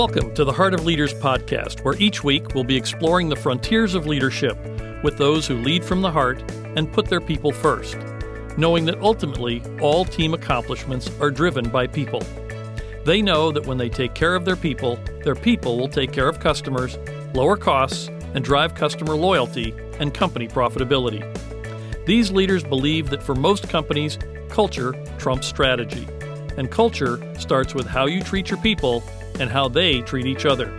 Welcome to the Heart of Leaders podcast, where each week we'll be exploring the frontiers of leadership with those who lead from the heart and put their people first, knowing that ultimately all team accomplishments are driven by people. They know that when they take care of their people, their people will take care of customers, lower costs, and drive customer loyalty and company profitability. These leaders believe that for most companies, culture trumps strategy. And culture starts with how you treat your people and how they treat each other.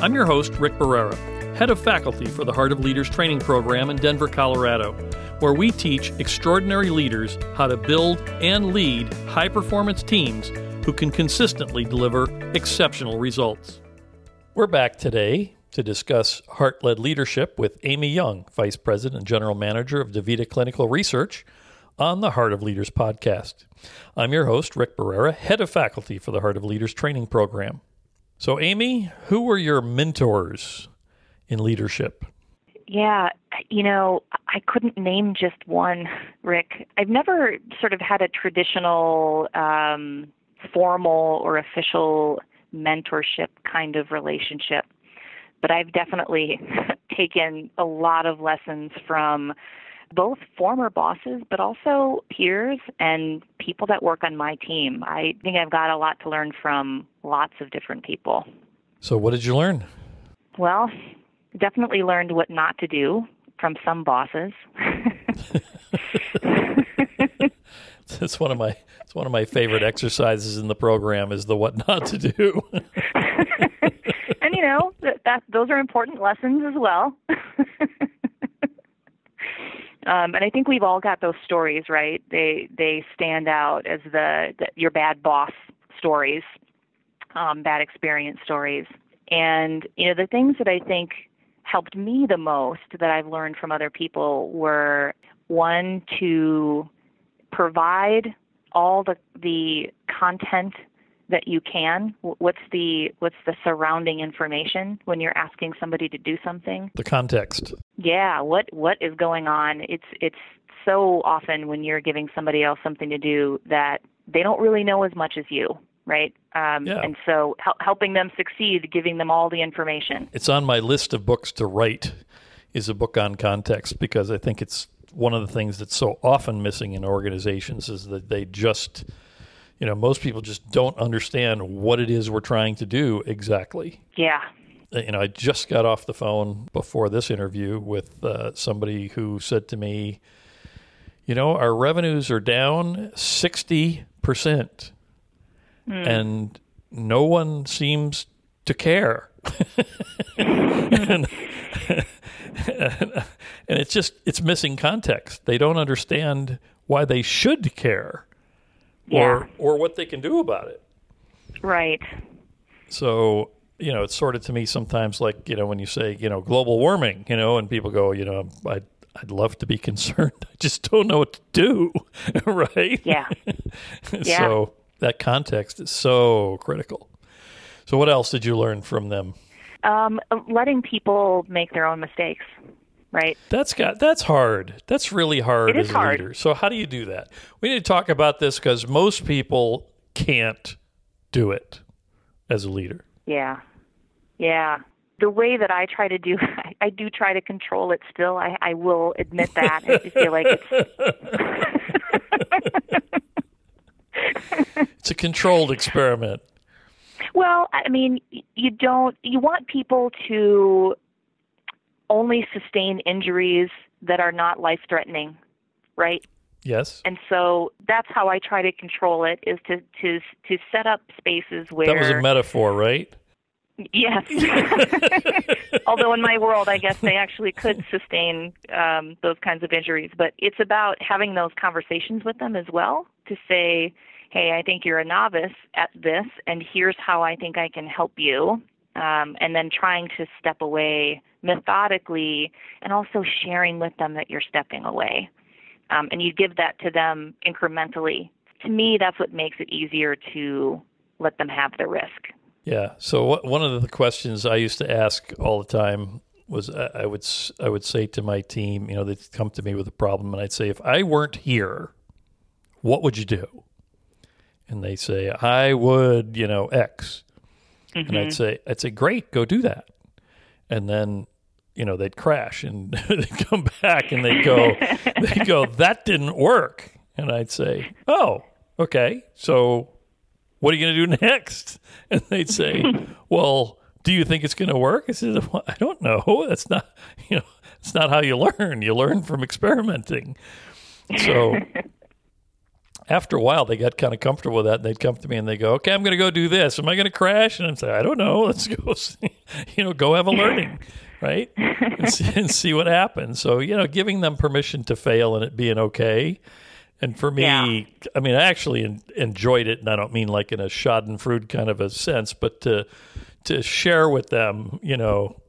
I'm your host, Rick Barrera, head of faculty for the Heart of Leaders training program in Denver, Colorado, where we teach extraordinary leaders how to build and lead high performance teams who can consistently deliver exceptional results. We're back today to discuss heart led leadership with Amy Young, Vice President and General Manager of DaVita Clinical Research, on the Heart of Leaders podcast. I'm your host, Rick Barrera, head of faculty for the Heart of Leaders training program. So, Amy, who were your mentors in leadership? Yeah, you know, I couldn't name just one, Rick. I've never sort of had a traditional, um, formal or official mentorship kind of relationship, but I've definitely taken a lot of lessons from both former bosses, but also peers and people that work on my team. I think I've got a lot to learn from lots of different people. So, what did you learn? Well, definitely learned what not to do from some bosses. it's one of my it's one of my favorite exercises in the program is the what not to do. and you know that, that those are important lessons as well. Um, and I think we've all got those stories, right? They they stand out as the, the your bad boss stories, um, bad experience stories. And you know the things that I think helped me the most that I've learned from other people were one to provide all the the content that you can? What's the what's the surrounding information when you're asking somebody to do something? The context. Yeah what what is going on? It's it's so often when you're giving somebody else something to do that they don't really know as much as you right? Um, yeah. and so hel- helping them succeed giving them all the information. It's on my list of books to write is a book on context because i think it's one of the things that's so often missing in organizations is that they just you know, most people just don't understand what it is we're trying to do exactly. Yeah. Uh, you know, I just got off the phone before this interview with uh, somebody who said to me, you know, our revenues are down 60%. Mm. And no one seems to care. and, and it's just, it's missing context. They don't understand why they should care yeah. or or what they can do about it. Right. So you know, it's sort of to me sometimes like you know when you say you know global warming, you know, and people go, you know, I. I'd love to be concerned. I just don't know what to do, right? Yeah. yeah. So that context is so critical. So, what else did you learn from them? Um, letting people make their own mistakes right? That's got that's hard. That's really hard it is as a hard. leader. So how do you do that? We need to talk about this because most people can't do it as a leader. Yeah, yeah. The way that I try to do, I, I do try to control it. Still, I, I will admit that. I feel like it's. it's a controlled experiment. Well, I mean, you don't. You want people to only sustain injuries that are not life threatening, right? Yes. And so that's how I try to control it is to to to set up spaces where That was a metaphor, right? Yes. Although in my world, I guess they actually could sustain um, those kinds of injuries. But it's about having those conversations with them as well to say, hey, I think you're a novice at this, and here's how I think I can help you um, and then trying to step away methodically and also sharing with them that you're stepping away. Um, and you give that to them incrementally. To me, that's what makes it easier to let them have the risk. Yeah. So one of the questions I used to ask all the time was I would I would say to my team, you know, they'd come to me with a problem, and I'd say, if I weren't here, what would you do? And they say, I would, you know, X. mm-hmm. and I'd say, I'd say, great, go do that, and then you know they'd crash and they'd come back and they'd go, they go, that didn't work, and I'd say, oh, okay, so what are you going to do next? And they'd say, well, do you think it's going to work? I said, well, I don't know. That's not, you know, it's not how you learn. You learn from experimenting. So after a while, they got kind of comfortable with that. And they'd come to me and they'd go, okay, I'm going to go do this. Am I going to crash? And I'd say, I don't know. Let's go, see, you know, go have a learning, right? And see, and see, what happens. So, you know, giving them permission to fail and it being okay. And for me, yeah. I mean, I actually enjoyed it. And I don't mean like in a schadenfreude kind of a sense, but to, to share with them, you know,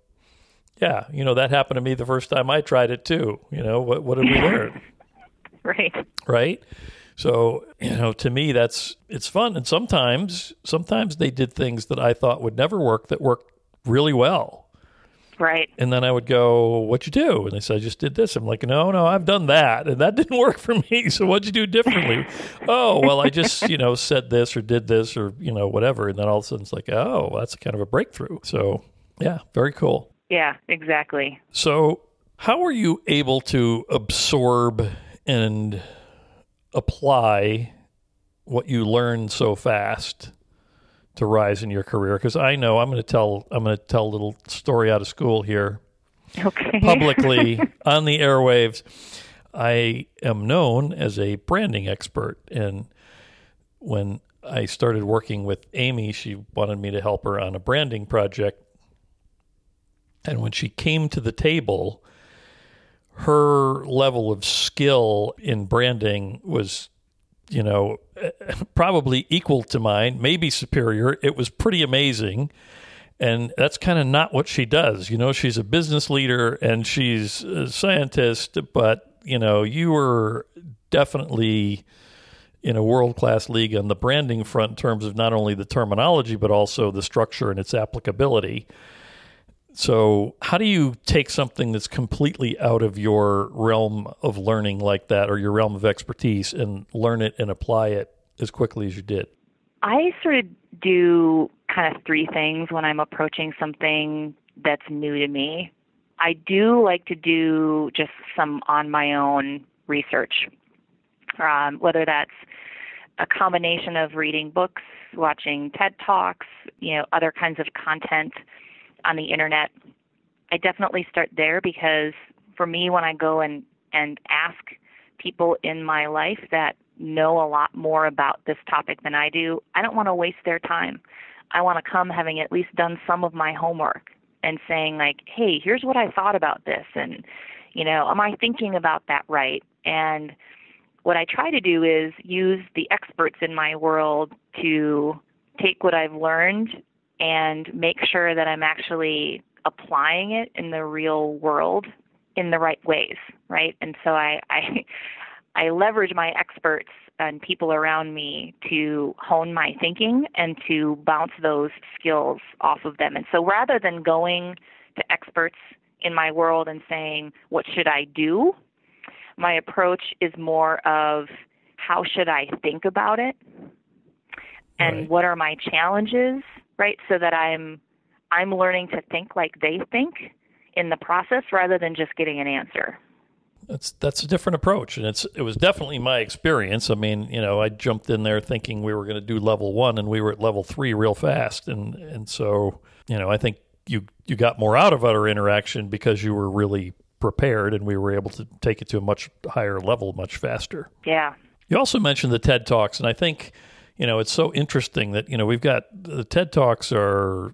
yeah, you know, that happened to me the first time I tried it too. You know, what, what did we learn? right. Right. So, you know, to me, that's, it's fun. And sometimes, sometimes they did things that I thought would never work that worked really well. Right. And then I would go, What'd you do? And they said, I just did this. I'm like, No, no, I've done that. And that didn't work for me. So what'd you do differently? oh, well, I just, you know, said this or did this or, you know, whatever. And then all of a sudden it's like, Oh, that's kind of a breakthrough. So, yeah, very cool. Yeah, exactly. So, how were you able to absorb and apply what you learned so fast to rise in your career? Because I know I'm going to tell I'm going to tell a little story out of school here, okay. publicly on the airwaves. I am known as a branding expert, and when I started working with Amy, she wanted me to help her on a branding project and when she came to the table, her level of skill in branding was, you know, probably equal to mine, maybe superior. It was pretty amazing. And that's kind of not what she does. You know, she's a business leader and she's a scientist, but, you know, you were definitely in a world class league on the branding front in terms of not only the terminology, but also the structure and its applicability. So, how do you take something that's completely out of your realm of learning like that or your realm of expertise and learn it and apply it as quickly as you did? I sort of do kind of three things when I'm approaching something that's new to me. I do like to do just some on my own research, um, whether that's a combination of reading books, watching TED Talks, you know, other kinds of content on the internet. I definitely start there because for me, when I go and, and ask people in my life that know a lot more about this topic than I do, I don't want to waste their time. I want to come having at least done some of my homework and saying, like, hey, here's what I thought about this. And, you know, am I thinking about that right? And what I try to do is use the experts in my world to take what I've learned and make sure that I'm actually applying it in the real world in the right ways, right? And so I I, I leverage my experts and people around me to hone my thinking and to bounce those skills off of them. And so rather than going to experts in my world and saying, what should I do? My approach is more of how should I think about it? And right. what are my challenges right? So that I'm I'm learning to think like they think in the process rather than just getting an answer. That's that's a different approach, and it's it was definitely my experience. I mean, you know, I jumped in there thinking we were going to do level one, and we were at level three real fast, and and so you know, I think you you got more out of our interaction because you were really prepared, and we were able to take it to a much higher level much faster. Yeah. You also mentioned the TED talks, and I think you know, it's so interesting that, you know, we've got the TED Talks are,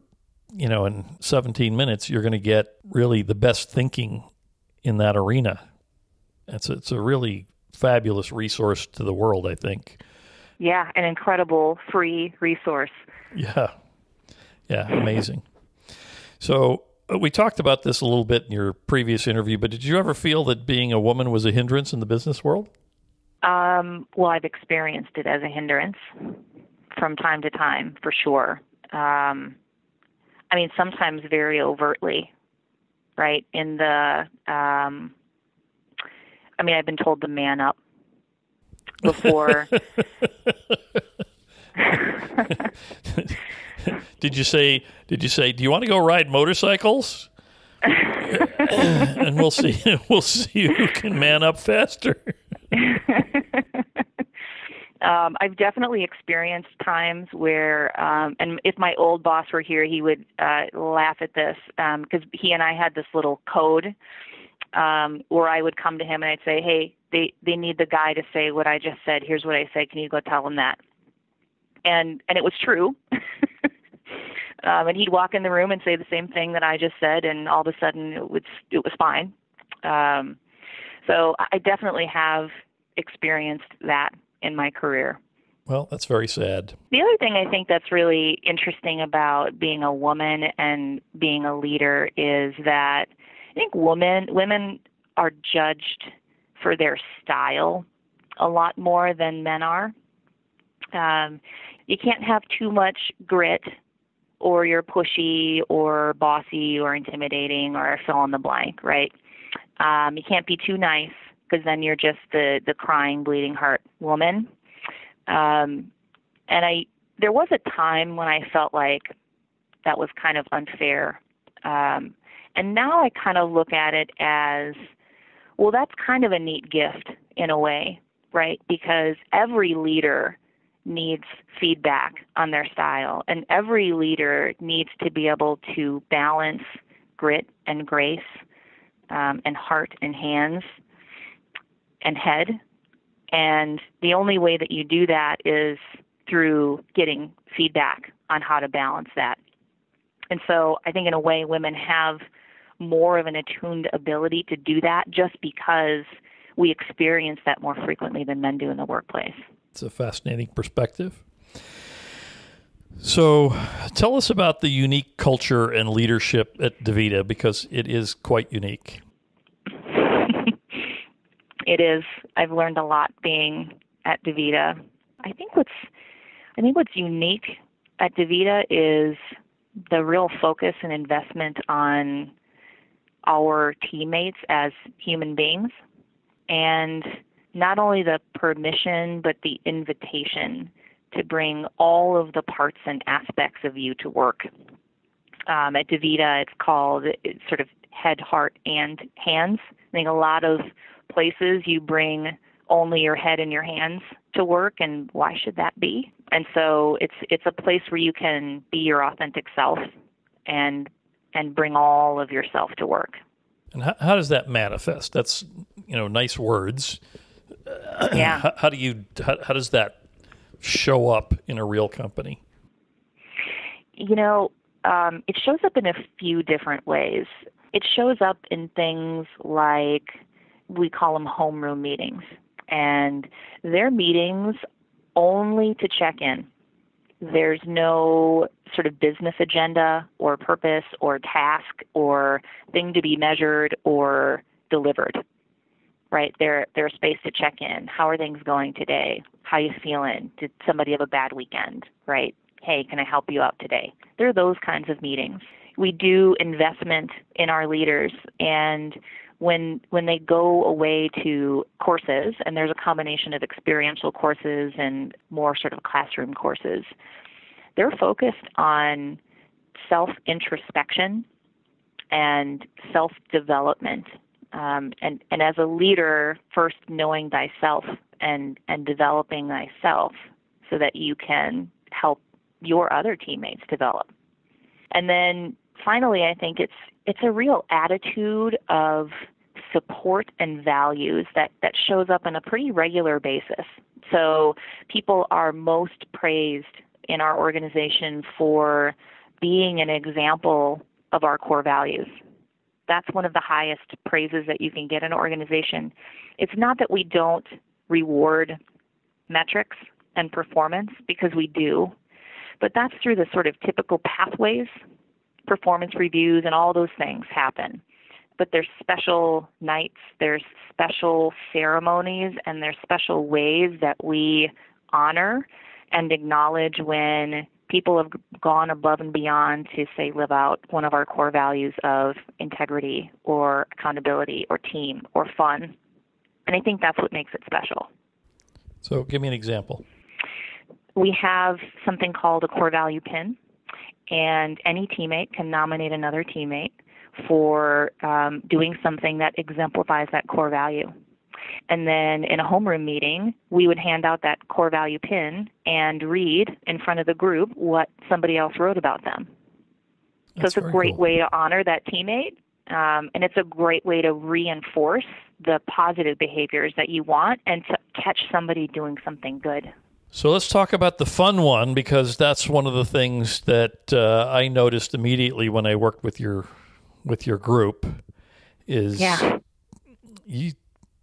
you know, in 17 minutes, you're going to get really the best thinking in that arena. It's a, it's a really fabulous resource to the world, I think. Yeah, an incredible free resource. Yeah. Yeah, amazing. So, uh, we talked about this a little bit in your previous interview, but did you ever feel that being a woman was a hindrance in the business world? Um, well, I've experienced it as a hindrance from time to time, for sure. Um, I mean, sometimes very overtly, right? In the, um, I mean, I've been told to man up before. did you say? Did you say? Do you want to go ride motorcycles? and we'll see. We'll see who can man up faster. um, I've definitely experienced times where, um, and if my old boss were here, he would uh, laugh at this because um, he and I had this little code um, where I would come to him and I'd say, "Hey, they they need the guy to say what I just said. Here's what I said. Can you go tell them that?" And and it was true. um, and he'd walk in the room and say the same thing that I just said, and all of a sudden it was it was fine. Um, so I definitely have experienced that in my career. Well, that's very sad. The other thing I think that's really interesting about being a woman and being a leader is that I think women women are judged for their style a lot more than men are. Um, you can't have too much grit, or you're pushy, or bossy, or intimidating, or fill in the blank, right? Um, you can't be too nice because then you're just the the crying, bleeding heart woman. Um, and I there was a time when I felt like that was kind of unfair. Um, and now I kind of look at it as, well, that's kind of a neat gift in a way, right? Because every leader needs feedback on their style, and every leader needs to be able to balance grit and grace um, and heart and hands and head. And the only way that you do that is through getting feedback on how to balance that. And so I think, in a way, women have more of an attuned ability to do that just because we experience that more frequently than men do in the workplace. It's a fascinating perspective. So, tell us about the unique culture and leadership at DaVita because it is quite unique. it is. I've learned a lot being at DaVita. I think what's I think what's unique at DaVita is the real focus and investment on our teammates as human beings and not only the permission but the invitation to bring all of the parts and aspects of you to work. Um, at DaVita, it's called it's sort of head, heart, and hands. I think a lot of places you bring only your head and your hands to work, and why should that be? And so it's it's a place where you can be your authentic self and and bring all of yourself to work. And how, how does that manifest? That's you know nice words. Yeah. how, how do you how, how does that show up in a real company? You know, um, it shows up in a few different ways. It shows up in things like we call them homeroom meetings, and they're meetings only to check in. There's no sort of business agenda or purpose or task or thing to be measured or delivered. Right? They're they're a space to check in. How are things going today? How are you feeling? Did somebody have a bad weekend? Right? Hey, can I help you out today? There are those kinds of meetings. We do investment in our leaders and when when they go away to courses and there's a combination of experiential courses and more sort of classroom courses they're focused on self introspection and self development. Um, and, and as a leader, first knowing thyself and, and developing thyself so that you can help your other teammates develop. And then finally, I think it's it's a real attitude of support and values that, that shows up on a pretty regular basis. So people are most praised in our organization for being an example of our core values. That's one of the highest praises that you can get in an organization. It's not that we don't reward metrics and performance because we do, but that's through the sort of typical pathways, performance reviews, and all those things happen. But there's special nights, there's special ceremonies, and there's special ways that we honor and acknowledge when people have gone above and beyond to say live out one of our core values of integrity or accountability or team or fun. And I think that's what makes it special. So, give me an example. We have something called a core value pin. and any teammate can nominate another teammate for um, doing something that exemplifies that core value. And then in a homeroom meeting, we would hand out that core value pin and read in front of the group what somebody else wrote about them. That's so it's a great cool. way to honor that teammate, um, and it's a great way to reinforce the positive behaviors that you want and to catch somebody doing something good. So let's talk about the fun one because that's one of the things that uh, I noticed immediately when I worked with your with your group. Is yeah. you,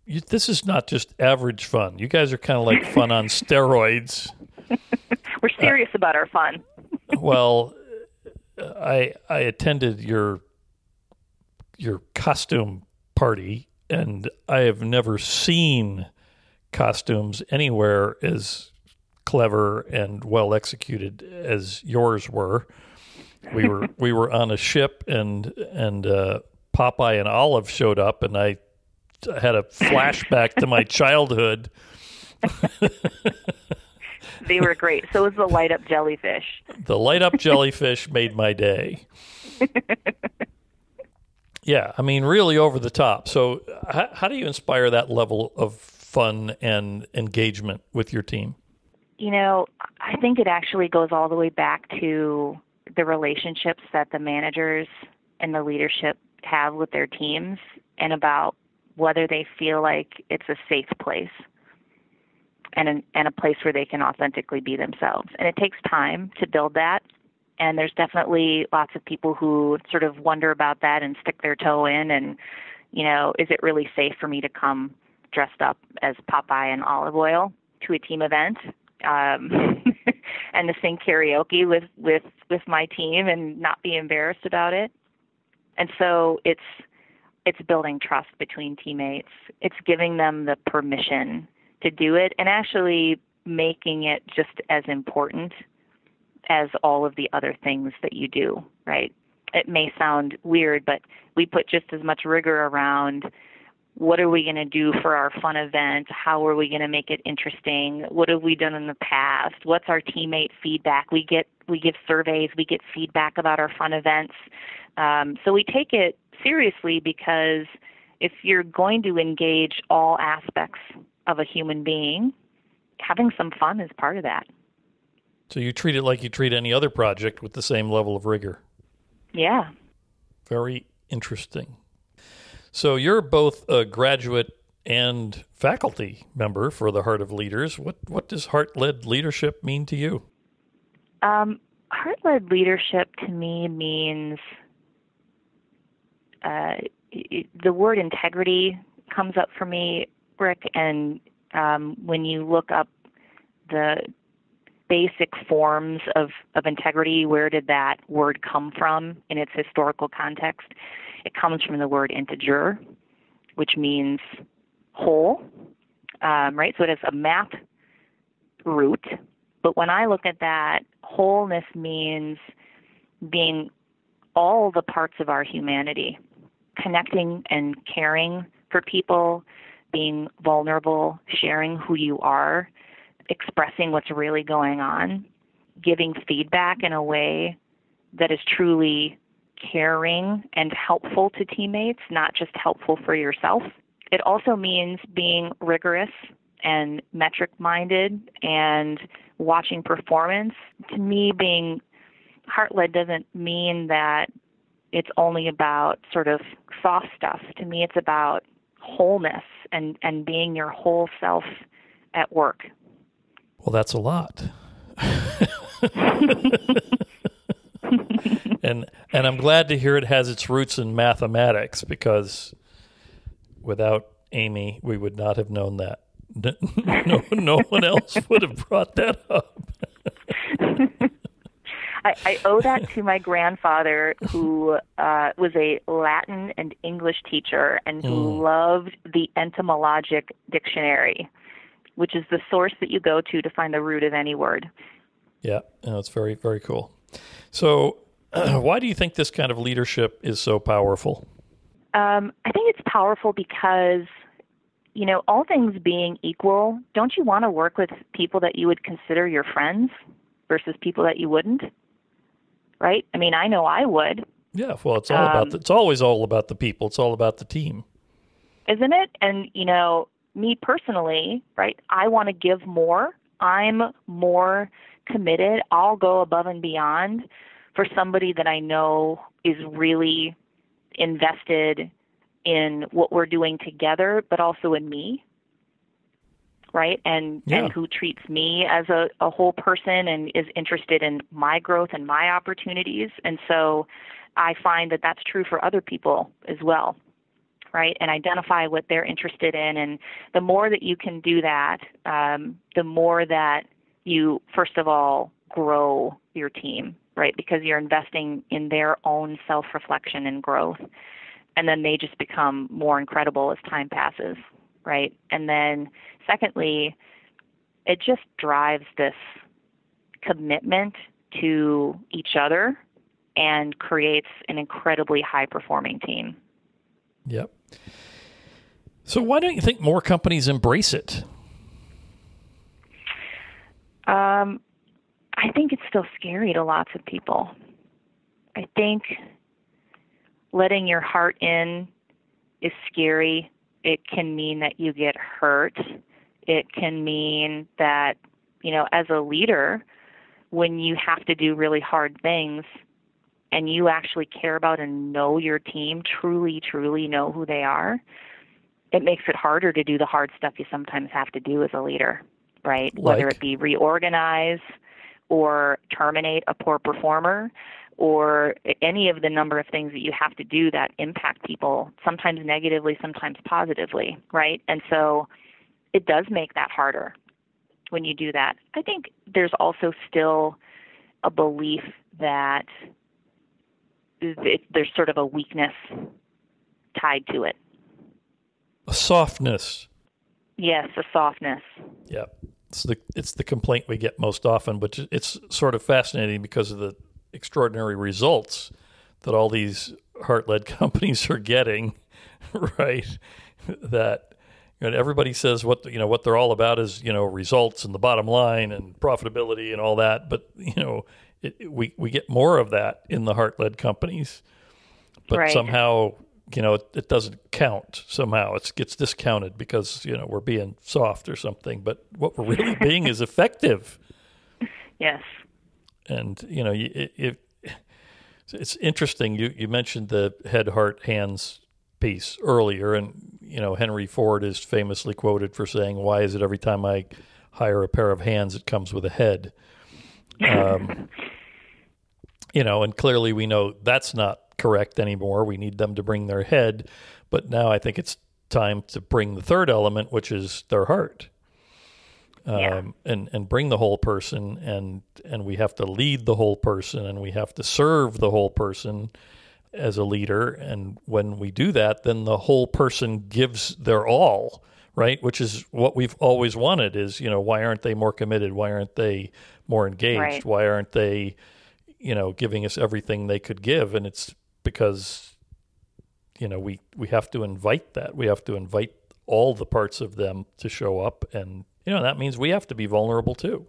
you this is not just average fun. You guys are kind of like fun on steroids. We're serious uh, about our fun. well, I I attended your your costume party and I have never seen costumes anywhere as clever and well executed as yours were. We were we were on a ship and and uh, Popeye and Olive showed up and I had a flashback to my childhood. they were great. So was the light up jellyfish. The light up jellyfish made my day. yeah, I mean, really over the top. So, how, how do you inspire that level of fun and engagement with your team? You know, I think it actually goes all the way back to the relationships that the managers and the leadership have with their teams and about whether they feel like it's a safe place and an, and a place where they can authentically be themselves. And it takes time to build that. And there's definitely lots of people who sort of wonder about that and stick their toe in and, you know, is it really safe for me to come dressed up as Popeye and Olive Oyl to a team event? Um, and to sing karaoke with, with, with my team and not be embarrassed about it. And so it's it's building trust between teammates. It's giving them the permission to do it and actually making it just as important as all of the other things that you do, right? It may sound weird, but we put just as much rigor around what are we going to do for our fun event? How are we going to make it interesting? What have we done in the past? What's our teammate feedback? We get we give surveys, we get feedback about our fun events. Um, so we take it seriously because if you're going to engage all aspects of a human being, having some fun is part of that. So you treat it like you treat any other project with the same level of rigor. Yeah. Very interesting. So you're both a graduate and faculty member for the Heart of Leaders. What what does heart led leadership mean to you? Um, heart led leadership to me means uh, the word integrity comes up for me, Rick, and um, when you look up the basic forms of, of integrity, where did that word come from in its historical context? It comes from the word integer, which means whole, um, right? So it has a math root. But when I look at that, wholeness means being all the parts of our humanity, connecting and caring for people, being vulnerable, sharing who you are, expressing what's really going on, giving feedback in a way that is truly caring and helpful to teammates, not just helpful for yourself. It also means being rigorous and metric minded and watching performance. To me, being heart led doesn't mean that it's only about sort of soft stuff. To me, it's about wholeness and, and being your whole self at work. Well, that's a lot. and and I'm glad to hear it has its roots in mathematics because without Amy, we would not have known that. No, no one else would have brought that up. I, I owe that to my grandfather, who uh, was a Latin and English teacher and who mm. loved the etymologic dictionary, which is the source that you go to to find the root of any word. Yeah, it's very, very cool. So, uh, why do you think this kind of leadership is so powerful? Um, I think it's powerful because, you know, all things being equal, don't you want to work with people that you would consider your friends versus people that you wouldn't? Right? I mean, I know I would. Yeah, well, it's all um, about the, it's always all about the people. It's all about the team. Isn't it? And you know, me personally, right? I want to give more. I'm more committed. I'll go above and beyond for somebody that I know is really invested in what we're doing together, but also in me, right? And yeah. and who treats me as a, a whole person and is interested in my growth and my opportunities. And so I find that that's true for other people as well, right? And identify what they're interested in. And the more that you can do that, um, the more that you, first of all, grow your team, right? Because you're investing in their own self reflection and growth and then they just become more incredible as time passes, right? And then secondly, it just drives this commitment to each other and creates an incredibly high performing team. Yep. So why don't you think more companies embrace it? Um, I think it's still scary to lots of people. I think letting your heart in is scary. It can mean that you get hurt. It can mean that, you know, as a leader, when you have to do really hard things and you actually care about and know your team, truly, truly know who they are, it makes it harder to do the hard stuff you sometimes have to do as a leader, right? Like? Whether it be reorganize or terminate a poor performer or any of the number of things that you have to do that impact people, sometimes negatively, sometimes positively, right? And so it does make that harder when you do that. I think there's also still a belief that it, there's sort of a weakness tied to it. A softness. Yes, a softness. Yep. It's the it's the complaint we get most often, but it's sort of fascinating because of the extraordinary results that all these heart led companies are getting, right? That you know, everybody says what you know what they're all about is you know results and the bottom line and profitability and all that, but you know it, it, we we get more of that in the heart led companies, but right. somehow you know it, it, doesn't count. Somehow it gets discounted because you know we're being soft or something, but what we're really being is effective. Yes and you know, it, it, it's interesting. You you mentioned the head, heart, hands piece earlier, and you know Henry Ford is famously quoted for saying, "Why is it every time I hire a pair of hands, it comes with a head?" Um, you know, and clearly we know that's not correct anymore. We need them to bring their head, but now I think it's time to bring the third element, which is their heart um, yeah. and and bring the whole person and and we have to lead the whole person and we have to serve the whole person as a leader. And when we do that then the whole person gives their all right? Which is what we've always wanted is you know why aren't they more committed? Why aren't they more engaged? Right. why aren't they you know giving us everything they could give? And it's because you know we we have to invite that. We have to invite all the parts of them to show up and you know that means we have to be vulnerable too.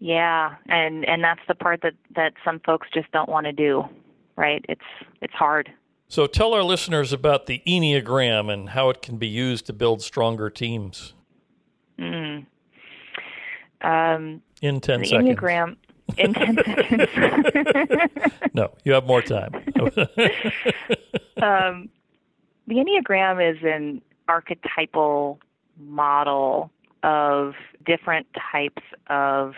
Yeah, and and that's the part that that some folks just don't want to do, right? It's it's hard. So tell our listeners about the Enneagram and how it can be used to build stronger teams. Mm. Um, in 10 the seconds. Enneagram in 10 seconds. no, you have more time. um, the Enneagram is an archetypal model of different types of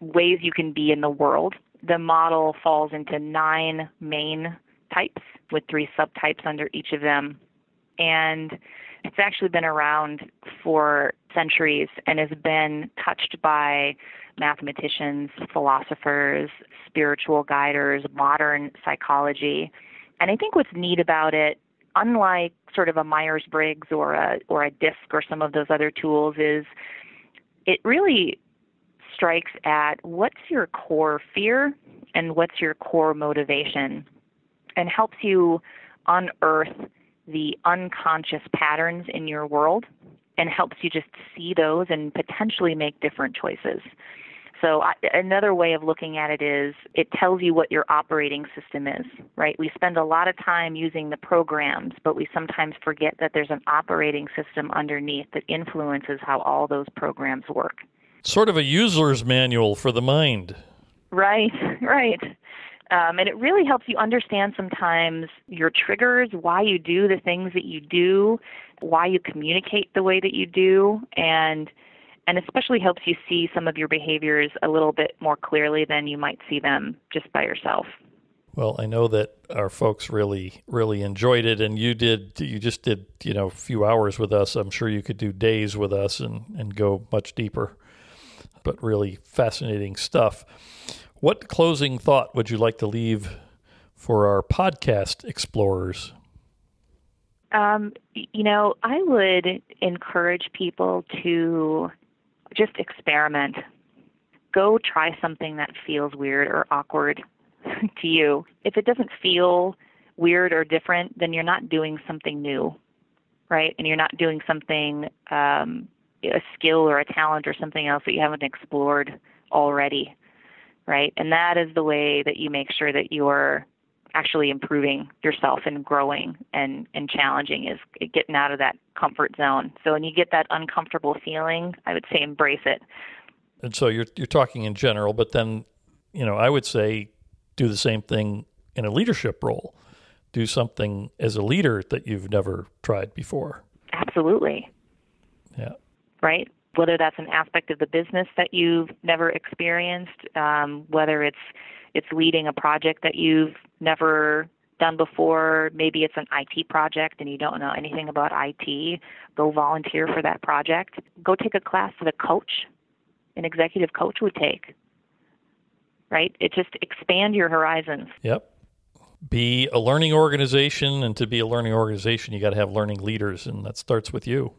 ways you can be in the world. The model falls into nine main types with three subtypes under each of them. And it's actually been around for centuries and has been touched by mathematicians, philosophers, spiritual guiders, modern psychology. And I think what's neat about it, unlike sort of a Myers Briggs or a or a DISC or some of those other tools, is it really strikes at what's your core fear and what's your core motivation and helps you unearth the unconscious patterns in your world and helps you just see those and potentially make different choices. So I, another way of looking at it is it tells you what your operating system is, right? We spend a lot of time using the programs, but we sometimes forget that there's an operating system underneath that influences how all those programs work. Sort of a user's manual for the mind. Right, right. Um, and it really helps you understand sometimes your triggers, why you do the things that you do, why you communicate the way that you do, and and especially helps you see some of your behaviors a little bit more clearly than you might see them just by yourself. Well, I know that our folks really, really enjoyed it, and you did. You just did, you know, a few hours with us. I'm sure you could do days with us and and go much deeper. But really fascinating stuff. What closing thought would you like to leave for our podcast explorers? Um, you know, I would encourage people to just experiment. Go try something that feels weird or awkward to you. If it doesn't feel weird or different, then you're not doing something new, right? And you're not doing something, um, a skill or a talent or something else that you haven't explored already, right? And that is the way that you make sure that you're actually improving yourself and growing and and challenging is getting out of that comfort zone. So when you get that uncomfortable feeling, I would say embrace it. And so you're you're talking in general, but then you know I would say do the same thing in a leadership role. Do something as a leader that you've never tried before. Absolutely. Yeah. Right. Whether that's an aspect of the business that you've never experienced, um, whether it's it's leading a project that you've never done before. Maybe it's an IT project and you don't know anything about IT. Go volunteer for that project. Go take a class that a coach, an executive coach would take. Right? It just expand your horizons. Yep. Be a learning organization, and to be a learning organization, you got to have learning leaders, and that starts with you.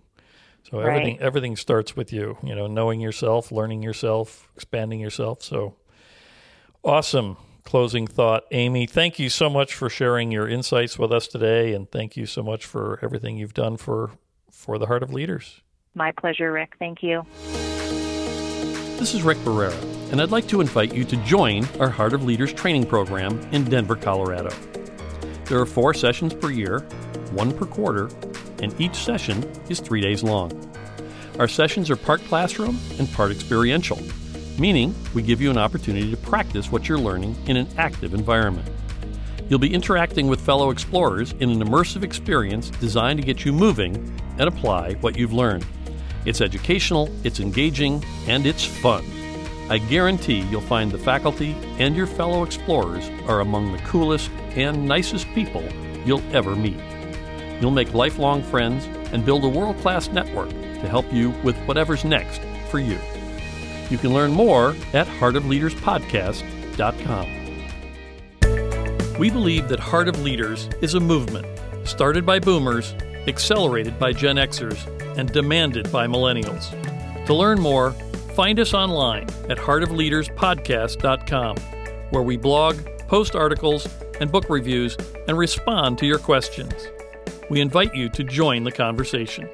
So everything right. everything starts with you. You know, knowing yourself, learning yourself, expanding yourself. So Awesome closing thought. Amy, thank you so much for sharing your insights with us today, and thank you so much for everything you've done for, for the Heart of Leaders. My pleasure, Rick. Thank you. This is Rick Barrera, and I'd like to invite you to join our Heart of Leaders training program in Denver, Colorado. There are four sessions per year, one per quarter, and each session is three days long. Our sessions are part classroom and part experiential meaning we give you an opportunity to practice what you're learning in an active environment. You'll be interacting with fellow explorers in an immersive experience designed to get you moving and apply what you've learned. It's educational, it's engaging, and it's fun. I guarantee you'll find the faculty and your fellow explorers are among the coolest and nicest people you'll ever meet. You'll make lifelong friends and build a world class network to help you with whatever's next for you. You can learn more at heartofleaderspodcast.com. We believe that Heart of Leaders is a movement started by boomers, accelerated by Gen Xers, and demanded by millennials. To learn more, find us online at heartofleaderspodcast.com, where we blog, post articles, and book reviews and respond to your questions. We invite you to join the conversation.